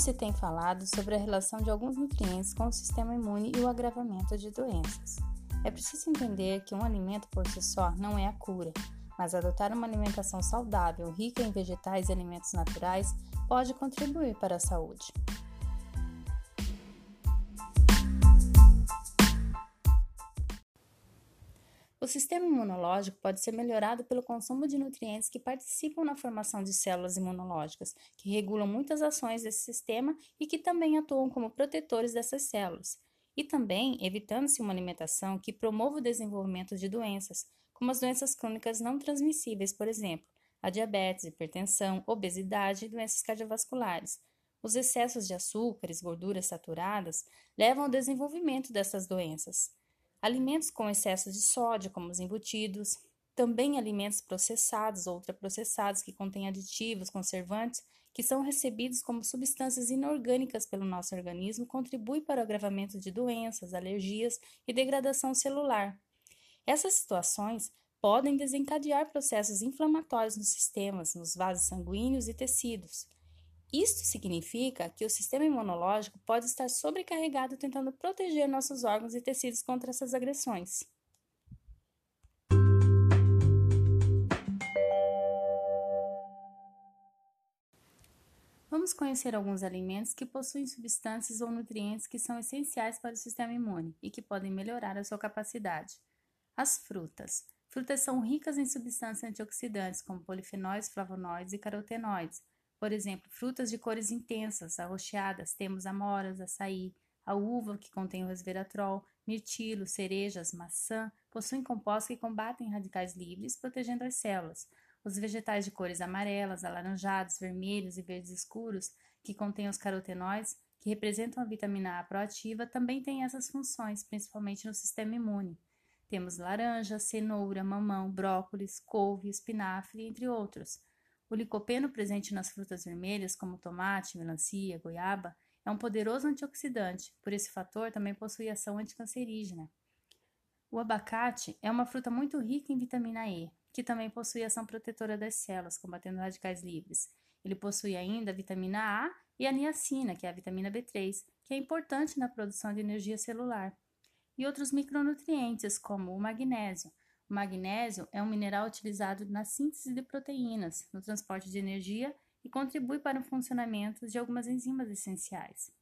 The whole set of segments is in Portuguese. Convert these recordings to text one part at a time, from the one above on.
se tem falado sobre a relação de alguns nutrientes com o sistema imune e o agravamento de doenças. É preciso entender que um alimento por si só não é a cura, mas adotar uma alimentação saudável, rica em vegetais e alimentos naturais, pode contribuir para a saúde. O sistema imunológico pode ser melhorado pelo consumo de nutrientes que participam na formação de células imunológicas, que regulam muitas ações desse sistema e que também atuam como protetores dessas células. E também evitando-se uma alimentação que promova o desenvolvimento de doenças, como as doenças crônicas não transmissíveis, por exemplo, a diabetes, hipertensão, obesidade e doenças cardiovasculares. Os excessos de açúcares, gorduras saturadas levam ao desenvolvimento dessas doenças. Alimentos com excesso de sódio, como os embutidos, também alimentos processados ou ultraprocessados que contêm aditivos, conservantes, que são recebidos como substâncias inorgânicas pelo nosso organismo, contribuem para o agravamento de doenças, alergias e degradação celular. Essas situações podem desencadear processos inflamatórios nos sistemas, nos vasos sanguíneos e tecidos. Isto significa que o sistema imunológico pode estar sobrecarregado tentando proteger nossos órgãos e tecidos contra essas agressões. Vamos conhecer alguns alimentos que possuem substâncias ou nutrientes que são essenciais para o sistema imune e que podem melhorar a sua capacidade. As frutas. Frutas são ricas em substâncias antioxidantes, como polifenóis, flavonoides e carotenoides, por exemplo, frutas de cores intensas, arroxeadas, temos amoras, açaí, a uva, que contém o resveratrol, mirtilo, cerejas, maçã, possuem compostos que combatem radicais livres, protegendo as células. Os vegetais de cores amarelas, alaranjados, vermelhos e verdes escuros, que contêm os carotenoides, que representam a vitamina A proativa, também têm essas funções, principalmente no sistema imune. Temos laranja, cenoura, mamão, brócolis, couve, espinafre, entre outros. O licopeno presente nas frutas vermelhas, como tomate, melancia, goiaba, é um poderoso antioxidante, por esse fator também possui ação anticancerígena. O abacate é uma fruta muito rica em vitamina E, que também possui ação protetora das células, combatendo radicais livres. Ele possui ainda a vitamina A e a niacina, que é a vitamina B3, que é importante na produção de energia celular, e outros micronutrientes, como o magnésio, o magnésio é um mineral utilizado na síntese de proteínas, no transporte de energia e contribui para o funcionamento de algumas enzimas essenciais.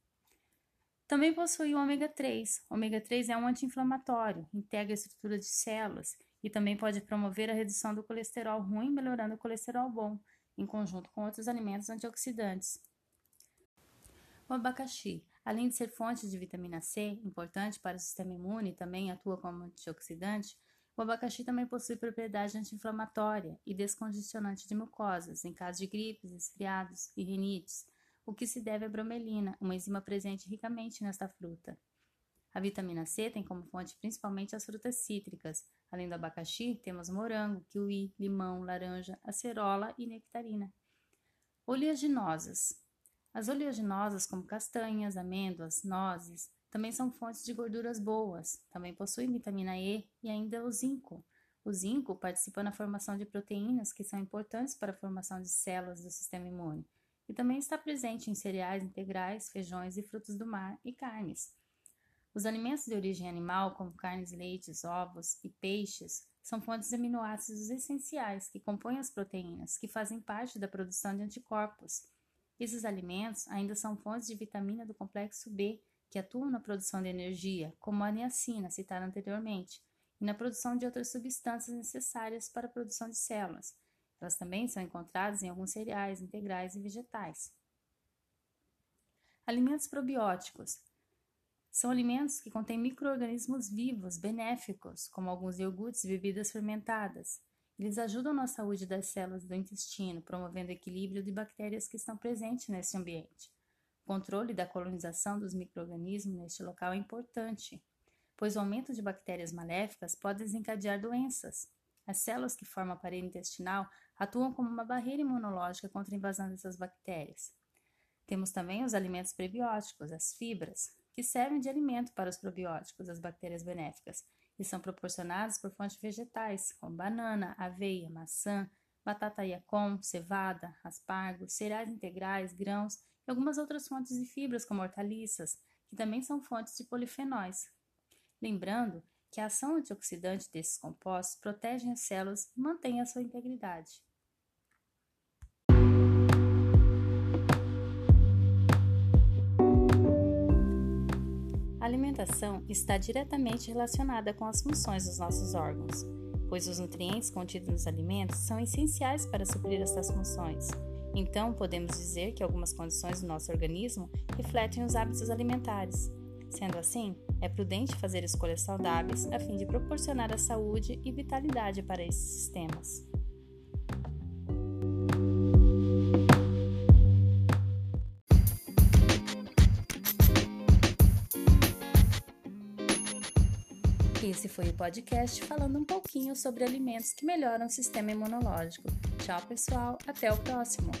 Também possui o ômega 3. O ômega 3 é um anti-inflamatório, integra a estrutura de células e também pode promover a redução do colesterol ruim, melhorando o colesterol bom, em conjunto com outros alimentos antioxidantes. O abacaxi, além de ser fonte de vitamina C, importante para o sistema imune e também atua como antioxidante, o abacaxi também possui propriedade anti-inflamatória e descongestionante de mucosas em caso de gripes, resfriados e rinites, o que se deve à bromelina, uma enzima presente ricamente nesta fruta. A vitamina C tem como fonte principalmente as frutas cítricas. Além do abacaxi, temos morango, kiwi, limão, laranja, acerola e nectarina. Oleaginosas. As oleaginosas, como castanhas, amêndoas, nozes, também são fontes de gorduras boas, também possuem vitamina E e ainda o zinco. O zinco participa na formação de proteínas que são importantes para a formação de células do sistema imune e também está presente em cereais integrais, feijões e frutos do mar e carnes. Os alimentos de origem animal, como carnes, leites, ovos e peixes, são fontes de aminoácidos essenciais que compõem as proteínas, que fazem parte da produção de anticorpos. Esses alimentos ainda são fontes de vitamina do complexo B, que atuam na produção de energia, como a niacina, citada anteriormente, e na produção de outras substâncias necessárias para a produção de células. Elas também são encontradas em alguns cereais integrais e vegetais. Alimentos probióticos são alimentos que contêm microorganismos vivos benéficos, como alguns iogurtes e bebidas fermentadas. Eles ajudam na saúde das células do intestino, promovendo o equilíbrio de bactérias que estão presentes nesse ambiente controle da colonização dos microrganismos neste local é importante, pois o aumento de bactérias maléficas pode desencadear doenças. As células que formam a parede intestinal atuam como uma barreira imunológica contra a invasão dessas bactérias. Temos também os alimentos prebióticos, as fibras, que servem de alimento para os probióticos, as bactérias benéficas, e são proporcionadas por fontes vegetais, como banana, aveia, maçã, batata yacon, cevada, aspargos, cereais integrais, grãos algumas outras fontes de fibras, como hortaliças, que também são fontes de polifenóis. Lembrando que a ação antioxidante desses compostos protege as células e mantém a sua integridade. A alimentação está diretamente relacionada com as funções dos nossos órgãos, pois os nutrientes contidos nos alimentos são essenciais para suprir essas funções. Então, podemos dizer que algumas condições do nosso organismo refletem os hábitos alimentares. Sendo assim, é prudente fazer escolhas saudáveis a fim de proporcionar a saúde e vitalidade para esses sistemas. Esse foi o podcast falando um pouquinho sobre alimentos que melhoram o sistema imunológico. Tchau, pessoal, até o próximo!